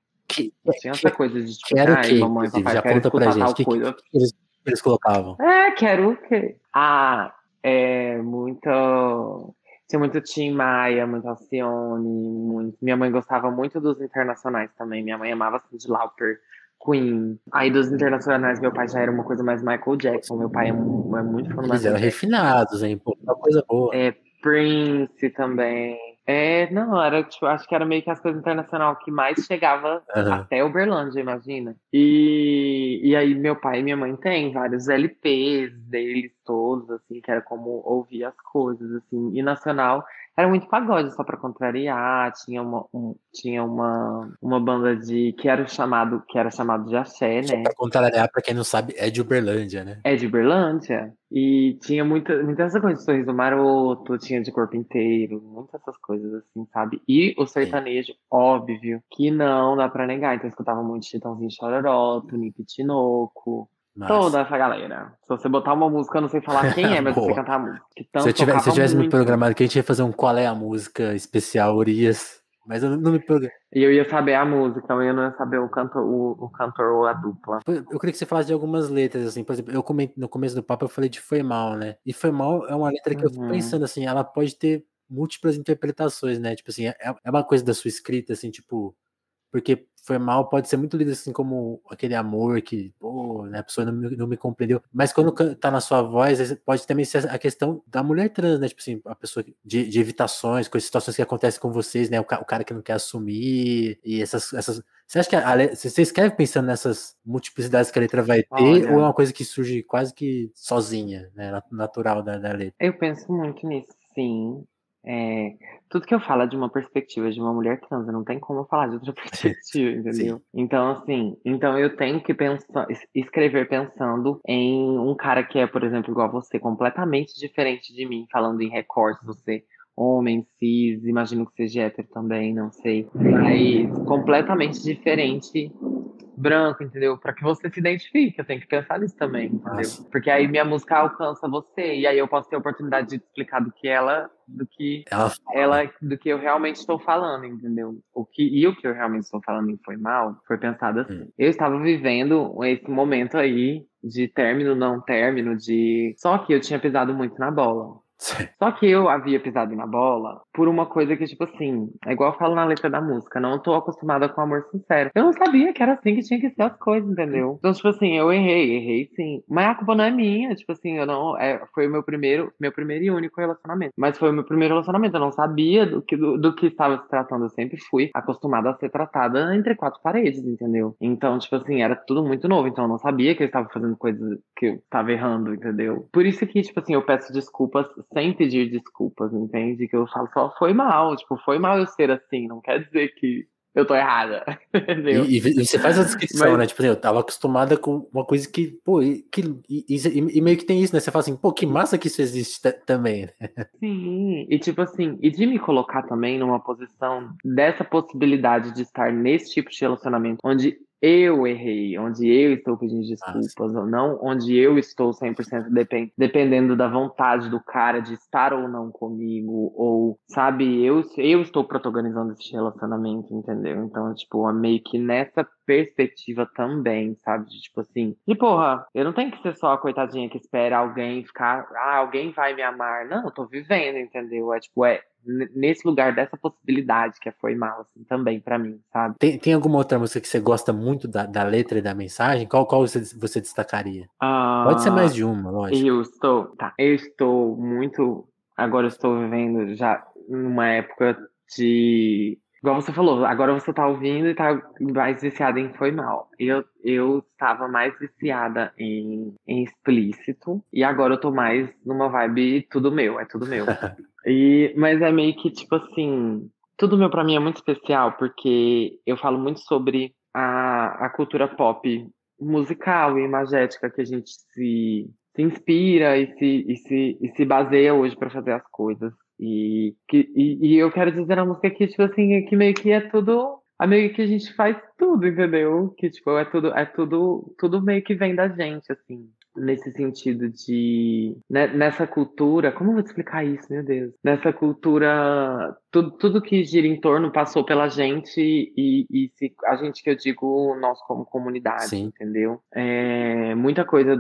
Que, Tinha essa coisa de tipo, quero quê? mamãe, papai, Já quero conta pra gente. que, que, coisa. que eles, que eles colocavam? É, quero o quê? Ah, é muito. Tinha muito Tim Maia, muito Alcione, muito... minha mãe gostava muito dos internacionais também. Minha mãe amava Cyndi Lauper, Queen. Aí dos internacionais, meu pai já era uma coisa mais Michael Jackson. Meu pai é, mu- é muito fã do Eles eram refinados, hein? Pô, uma coisa boa. É, Prince também. É, não, era tipo, acho que era meio que as coisas internacionais que mais chegava Aham. até Uberlândia, imagina. E, e aí meu pai e minha mãe têm vários LPs deles todos, assim, que era como ouvir as coisas, assim. E nacional era muito pagode, só pra contrariar, tinha uma, um- tinha uma, uma banda de que era chamado, que era chamado de axé, né? Pra contrariar, pra quem não sabe, é de Uberlândia, né? É de Uberlândia. E tinha muita, muita essa coisa de sorriso maroto, tinha de corpo inteiro, muitas essas coisas assim, sabe? E o sertanejo, óbvio, que não dá pra negar. Então eu escutava muito Chitãozinho Chororó, Tunico Tinoco, Mas, toda essa galera. Se você botar uma música, eu não sei falar quem é, mas Boa. cantar a música. Que se eu, tivesse, se eu tivesse me programado que a gente ia fazer um Qual é a Música especial Urias, mas eu não me programei. E eu ia saber a música, então eu não ia saber o cantor, o, o cantor ou a dupla. Eu queria que você falasse de algumas letras, assim, por exemplo, eu comentei no começo do papo, eu falei de Foi Mal, né? E Foi Mal é uma letra que eu fico Uhum. pensando, assim, ela pode ter múltiplas interpretações, né? Tipo assim, é, é uma coisa da sua escrita, assim, tipo, porque Foi Mal pode ser muito lido, assim, como aquele amor que, pô, né, a pessoa não me, não me compreendeu. Mas quando tá na sua voz, pode também ser a questão da mulher trans, né? Tipo assim, a pessoa de, de evitações, com as situações que acontecem com vocês, né? O, ca- o cara que não quer assumir, e essas, essas você acha que a le- você escreve pensando nessas multiplicidades que a letra vai ter, Olha. ou é uma coisa que surge quase que sozinha, né? nat- Natural da, da letra? Eu penso muito nisso, sim. É, tudo que eu falo é de uma perspectiva de uma mulher trans, não tem como eu falar de outra perspectiva, entendeu? Então, assim, então eu tenho que pensar, es- escrever pensando em um cara que é, por exemplo, igual você, completamente diferente de mim, falando em recortes, você homem, cis, imagino que seja hétero também, não sei. Mas completamente diferente branco, entendeu? Pra que você se identifique, eu tenho que pensar nisso também, entendeu? Nossa. Porque aí minha música alcança você e aí eu posso ter a oportunidade de te explicar do que ela, do que Ela ela, do que eu realmente estou falando, entendeu? O que e o que eu realmente estou falando em foi mal, foi pensado assim. Hum. Eu estava vivendo esse momento aí de término, não término, de só que eu tinha pisado muito na bola. Só que eu havia pisado na bola por uma coisa que, tipo assim, é igual eu falo na letra da música, não tô acostumada com amor sincero. Eu não sabia que era assim que tinha que ser as coisas, entendeu? Então, tipo assim, eu errei, errei sim. Mas a culpa não é minha, tipo assim, eu não. É, foi o meu primeiro, meu primeiro e único relacionamento. Mas foi o meu primeiro relacionamento, eu não sabia do que, do, do que estava se tratando. Eu sempre fui acostumada a ser tratada entre quatro paredes, entendeu? Então, tipo assim, era tudo muito novo, então eu não sabia que eu estava fazendo coisas que eu estava errando, entendeu? Por isso que, tipo assim, eu peço desculpas sem pedir desculpas, entende? Que eu falo só foi mal, tipo, foi mal eu ser assim, não quer dizer que eu tô errada? E, e você faz a descrição, Mas- né? Tipo assim, eu tava acostumada com uma coisa que, pô, e, que, e, e- meio que tem isso, né? Você fala assim, pô, que massa que isso existe ta- também. né? Sim, e tipo assim, e de me colocar também numa posição dessa possibilidade de estar nesse tipo de relacionamento, onde eu errei, onde eu estou pedindo desculpas, ou não onde eu estou 100% depen dependendo da vontade do cara de estar ou não comigo, ou, sabe, eu, eu estou protagonizando esse relacionamento, entendeu? Então, tipo, é meio que nessa perspectiva também, sabe? De, tipo assim, e porra, eu não tenho que ser só a coitadinha que espera alguém ficar, ah, alguém vai me amar. Não, eu tô vivendo, entendeu? É tipo, é nesse lugar dessa possibilidade que é foi mal, assim, também pra mim, sabe? Tem, tem alguma outra música que você gosta muito da, da letra e da mensagem? Qual, qual você, você destacaria? Pode ser mais de uma, lógico. Eu estou, tá, eu estou muito, agora eu estou vivendo já numa época de, igual você falou, agora você tá ouvindo e tá mais viciada em foi mal. Eu, eu estava mais viciada em, em explícito e agora eu tô mais numa vibe tudo meu, é tudo meu. E, mas é meio que tipo assim, tudo meu pra mim é muito especial porque eu falo muito sobre a, a cultura pop musical e imagética que a gente se, se inspira e se, e, se, e se baseia hoje para fazer as coisas. E, que, e, e, eu quero dizer na música que, tipo assim, que meio que é tudo. A meio que a gente faz tudo, entendeu? Que, tipo, é tudo, é tudo, tudo meio que vem da gente, assim nesse sentido de né, nessa cultura, como eu vou te explicar isso, meu Deus? Nessa cultura, tudo, tudo que gira em torno passou pela gente e, e se, a gente que eu digo nós como comunidade, Sim. entendeu? É, muita coisa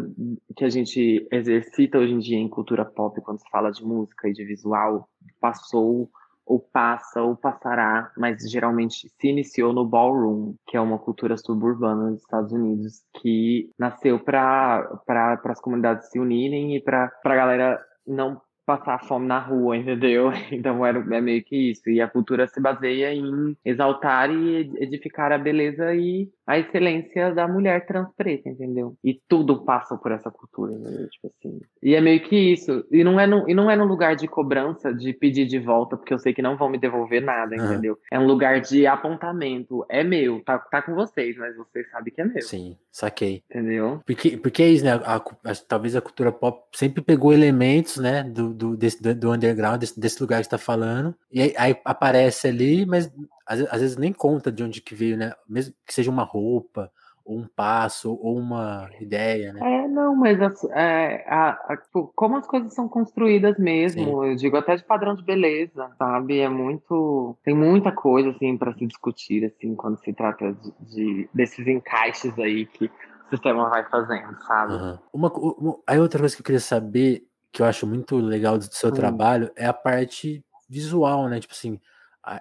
que a gente exercita hoje em dia em cultura pop quando se fala de música e de visual passou ou passa ou passará, mas geralmente se iniciou no ballroom, que é uma cultura suburbana dos Estados Unidos, que nasceu para pra, as comunidades se unirem e para a galera não passar fome na rua, entendeu? Então era, é meio que isso. E a cultura se baseia em exaltar e edificar a beleza e a excelência da mulher trans preta, entendeu? E tudo passa por essa cultura, né? tipo assim. E é meio que isso. E não é no, e não é no lugar de cobrança, de pedir de volta, porque eu sei que não vão me devolver nada, uhum. entendeu? É um lugar de apontamento. É meu, tá, tá com vocês, mas vocês sabem que é meu. Sim, saquei. Entendeu? Porque, porque é isso, né? A, a, talvez a cultura pop sempre pegou elementos, né, do, do, desse, do underground, desse, desse lugar que você tá falando, e aí, aí aparece ali, mas às, às, vezes nem conta de onde que veio, né? Mesmo que seja uma roupa, ou um passo, ou uma ideia, né? É, não, mas as, é, a, a, tipo, como as coisas são construídas mesmo, Sim. eu digo até de padrão de beleza, sabe? É muito. Tem muita coisa, assim, para se discutir, assim, quando se trata de, de, desses encaixes aí que o sistema vai fazendo, sabe? Uhum. Uma, uma, aí outra coisa que eu queria saber que eu acho muito legal do seu hum. trabalho é a parte visual, né? Tipo assim, a,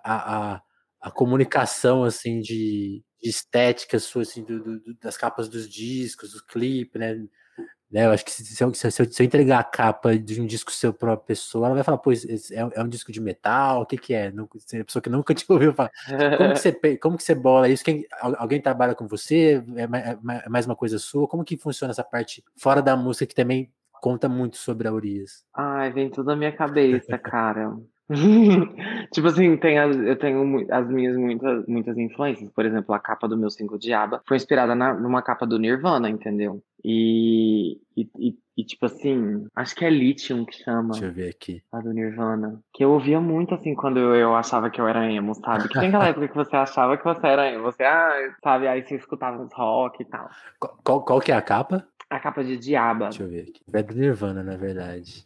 a, a comunicação, assim, de, de estética sua, assim, do, do, das capas dos discos, do clipe, né? né? Eu acho que se, se, eu, se, eu, se eu entregar a capa de um disco seu para uma pessoa, ela vai falar, pois é, é, um disco de metal, o que que é? Não, a pessoa que nunca te ouviu falar, como que você, como que você bola isso? Quem, alguém trabalha com você? É, é, é mais uma coisa sua? Como que funciona essa parte fora da música que também conta muito sobre a Urias. Ai, vem tudo na minha cabeça, cara. tipo assim, tem as, eu tenho as minhas muitas, muitas influências. Por exemplo, a capa do meu single Diaba foi inspirada na, numa capa do Nirvana, entendeu? E, e, e, e, tipo assim, acho que é Lithium que chama. Deixa eu ver aqui. A do Nirvana. Que eu ouvia muito assim quando eu, eu achava que eu era emo, sabe? Que tem aquela época que você achava que você era emo. Você, ah, sabe? Aí você escutava uns rock e tal. Qual, qual, qual que é a capa? A capa de Diaba. Deixa eu ver aqui. É do Nirvana, na verdade.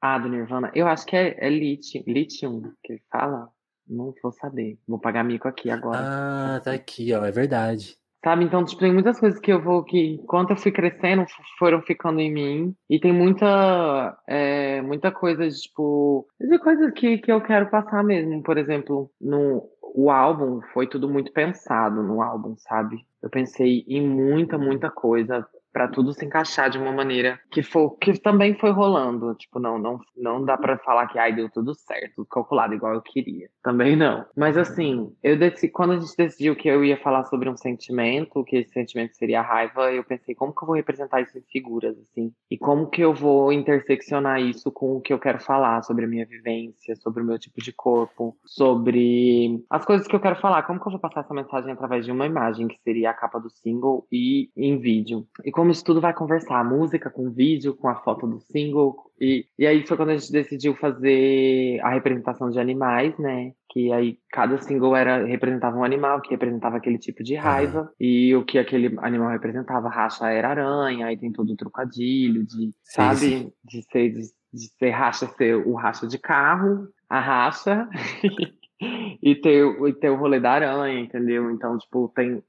Ah, do Nirvana. Eu acho que é, é Lithium, Lithium que fala. Não vou saber. Vou pagar mico aqui agora. Ah, tá aqui, ó. É verdade. Sabe? Então, tipo, tem muitas coisas que eu vou que, enquanto eu fui crescendo, foram ficando em mim. E tem muita, é, muita coisa, tipo, de coisas que, que eu quero passar mesmo. Por exemplo, no o álbum foi tudo muito pensado no álbum, sabe? Eu pensei em muita, muita coisa para tudo se encaixar de uma maneira que for que também foi rolando, tipo, não não não dá para falar que ai deu tudo certo, calculado igual eu queria. Também não. Mas assim, eu decidi, quando a gente decidiu que eu ia falar sobre um sentimento, que esse sentimento seria a raiva, eu pensei como que eu vou representar isso em figuras assim? E como que eu vou interseccionar isso com o que eu quero falar sobre a minha vivência, sobre o meu tipo de corpo, sobre as coisas que eu quero falar, como que eu vou passar essa mensagem através de uma imagem que seria a capa do single e em vídeo. E como como isso tudo vai conversar, a música com o vídeo, com a foto do single. E, e aí foi quando a gente decidiu fazer a representação de animais, né? Que aí cada single era representava um animal que representava aquele tipo de raiva. Uhum. E o que aquele animal representava, racha era aranha, aí tem todo o trocadilho de, sabe? Sim. De ser, de, de ser racha ser o racha de carro, a racha. e ter, e ter o rolê da aranha, entendeu? Então, tipo, tem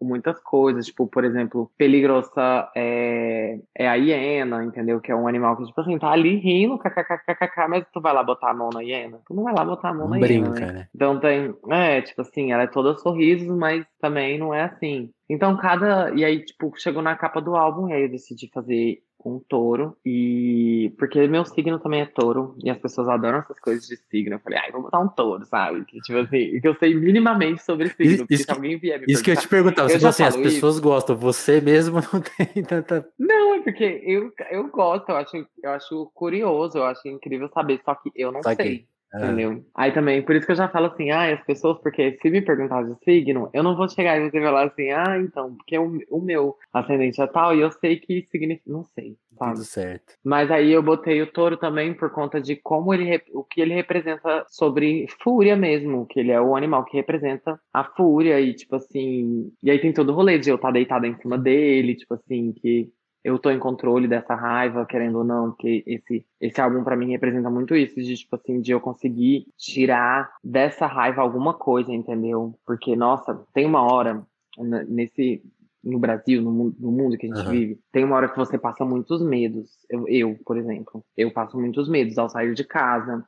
muitas coisas, tipo, por exemplo, peligrosa é, é a hiena, entendeu? Que é um animal que, tipo assim, tá ali rindo, kkkk, mas tu vai lá botar a mão na hiena? Tu não vai lá botar a mão na Brinca, hiena, né? né? Então tem, é, tipo assim, ela é toda sorrisos, mas também não é assim. Então cada, e aí, tipo, chegou na capa do álbum, e aí eu decidi fazer um touro. E porque meu signo também é touro. E as pessoas adoram essas coisas de signo. Eu falei, ai, vou botar um touro, sabe? Que, tipo assim, que eu sei minimamente sobre signo. Isso, se alguém vier me Isso que eu te perguntava, se assim, as pessoas isso. gostam, você mesmo não tem tanta. Não, é porque eu, eu gosto, eu acho, eu acho curioso, eu acho incrível saber, só que eu não sei. Entendeu? Aí também, por isso que eu já falo assim, ah, as pessoas, porque se me perguntar de signo, eu não vou chegar e você falar assim, ah, então, porque o, o meu ascendente é tal, e eu sei que significa. Não sei, sabe? Tudo certo. Mas aí eu botei o touro também por conta de como ele o que ele representa sobre fúria mesmo, que ele é o animal que representa a fúria, e tipo assim. E aí tem todo o rolê de eu estar tá deitada em cima dele, tipo assim, que eu tô em controle dessa raiva, querendo ou não, que esse, esse álbum para mim representa muito isso, de tipo assim, de eu conseguir tirar dessa raiva alguma coisa, entendeu? Porque, nossa, tem uma hora nesse no Brasil, no mundo, no mundo que a gente uhum. vive, tem uma hora que você passa muitos medos. Eu, eu, por exemplo, eu passo muitos medos ao sair de casa,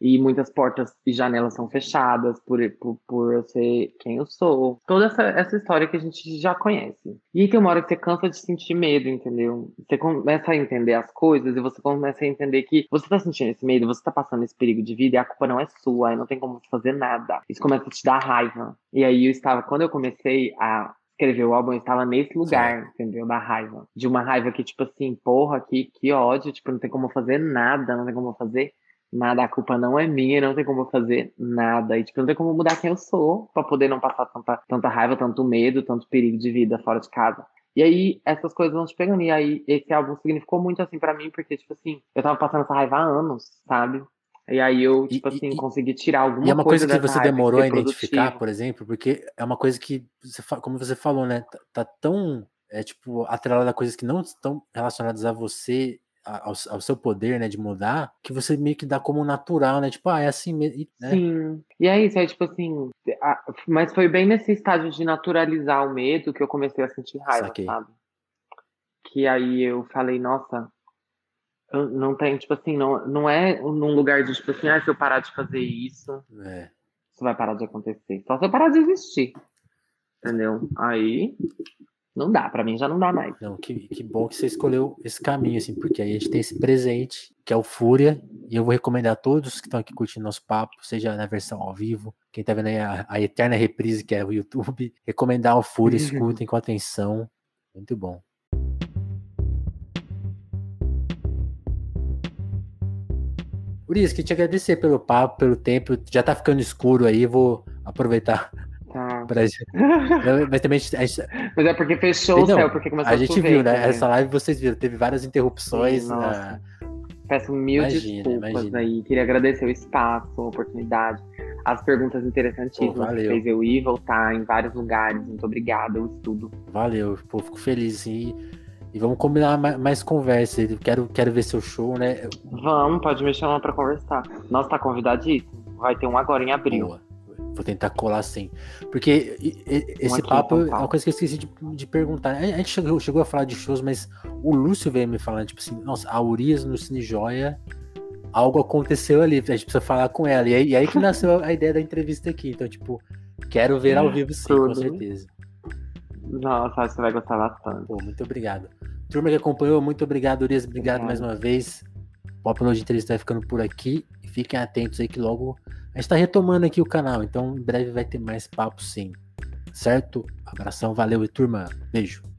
e muitas portas e janelas são fechadas por, por, por eu ser quem eu sou. Toda essa, essa história que a gente já conhece. E tem uma hora que você cansa de sentir medo, entendeu? Você começa a entender as coisas e você começa a entender que você tá sentindo esse medo, você tá passando esse perigo de vida e a culpa não é sua, e não tem como fazer nada. Isso começa a te dar raiva. E aí eu estava, quando eu comecei a escrever o álbum, eu estava nesse lugar, Sim. entendeu? Da raiva. De uma raiva que, tipo assim, porra, que, que ódio, tipo, não tem como fazer nada, não tem como fazer nada, a culpa não é minha, não tem como fazer nada. E, tipo, não tem como mudar quem eu sou pra poder não passar tanta, tanta raiva, tanto medo, tanto perigo de vida fora de casa. E aí, essas coisas vão te pegando. E aí, esse álbum significou muito, assim, para mim, porque, tipo assim, eu tava passando essa raiva há anos, sabe? E aí eu, tipo e, assim, e, consegui tirar alguma coisa. E é uma coisa, coisa que você demorou a identificar, por exemplo, porque é uma coisa que, você, como você falou, né? Tá, tá tão, é, tipo, atrelada a coisas que não estão relacionadas a você ao, ao, seu poder, né, de mudar, que você meio que dá como natural, né? Tipo, ah, é assim mesmo. Né? Sim. E é isso, é tipo assim. A, mas foi bem nesse estágio de naturalizar o medo que eu comecei a sentir raiva, Saquei. sabe? Que aí eu falei, nossa, não tem, tipo assim, não, não é num lugar de, tipo assim, ah, se eu parar de fazer isso, é. isso vai parar de acontecer. Só se eu parar de existir. Entendeu? Aí não dá, para mim já não dá mais. Não, que, que bom que você escolheu esse caminho, assim, porque aí a gente tem esse presente, que é o Fúria, e eu vou recomendar a todos que estão aqui curtindo nosso papo, seja na versão ao vivo, quem tá vendo aí a, a eterna reprise, que é o YouTube, recomendar o Fúria, escutem com atenção, muito bom. Urias, que te agradecer pelo papo, pelo tempo, já tá ficando escuro aí, vou aproveitar Tá. Pra... Mas também a gente... Mas é porque fechou Não, o céu, porque começou a gente viu, né? Essa live vocês viram, teve várias interrupções. Sim, ah... Peço mil imagina, desculpas imagina. aí. Queria agradecer o espaço, a oportunidade, as perguntas interessantíssimas pô, que fez eu ir e voltar em vários lugares. Muito obrigada, o estudo. Valeu, pô, fico feliz, sim. E vamos combinar mais, mais conversa. Quero, quero ver seu show, né? Vamos, pode me chamar para conversar. Nossa, tá convidadíssimo. Vai ter um agora em abril. Boa. Vou tentar colar sim. Porque esse papo é uma coisa que eu esqueci de, de, perguntar. A gente chegou, chegou a falar de shows, mas o Lúcio veio me falando, tipo assim, nossa, a Urias no Cine Joia, algo aconteceu ali, a gente precisa falar com ela. E aí, e aí que nasceu a ideia da entrevista aqui. Então, tipo, quero ver ao vivo sim, Tudo. com certeza. Nossa, acho que você vai gostar bastante. Pô, muito obrigado. Turma que acompanhou, muito obrigado, Urias. Obrigado, obrigado. mais uma vez. O Pop Noite Entrevista vai ficando por aqui. E fiquem atentos aí que logo a gente tá retomando aqui o canal, então em breve vai ter mais papo sim. Certo? Abração, valeu e turma. Beijo.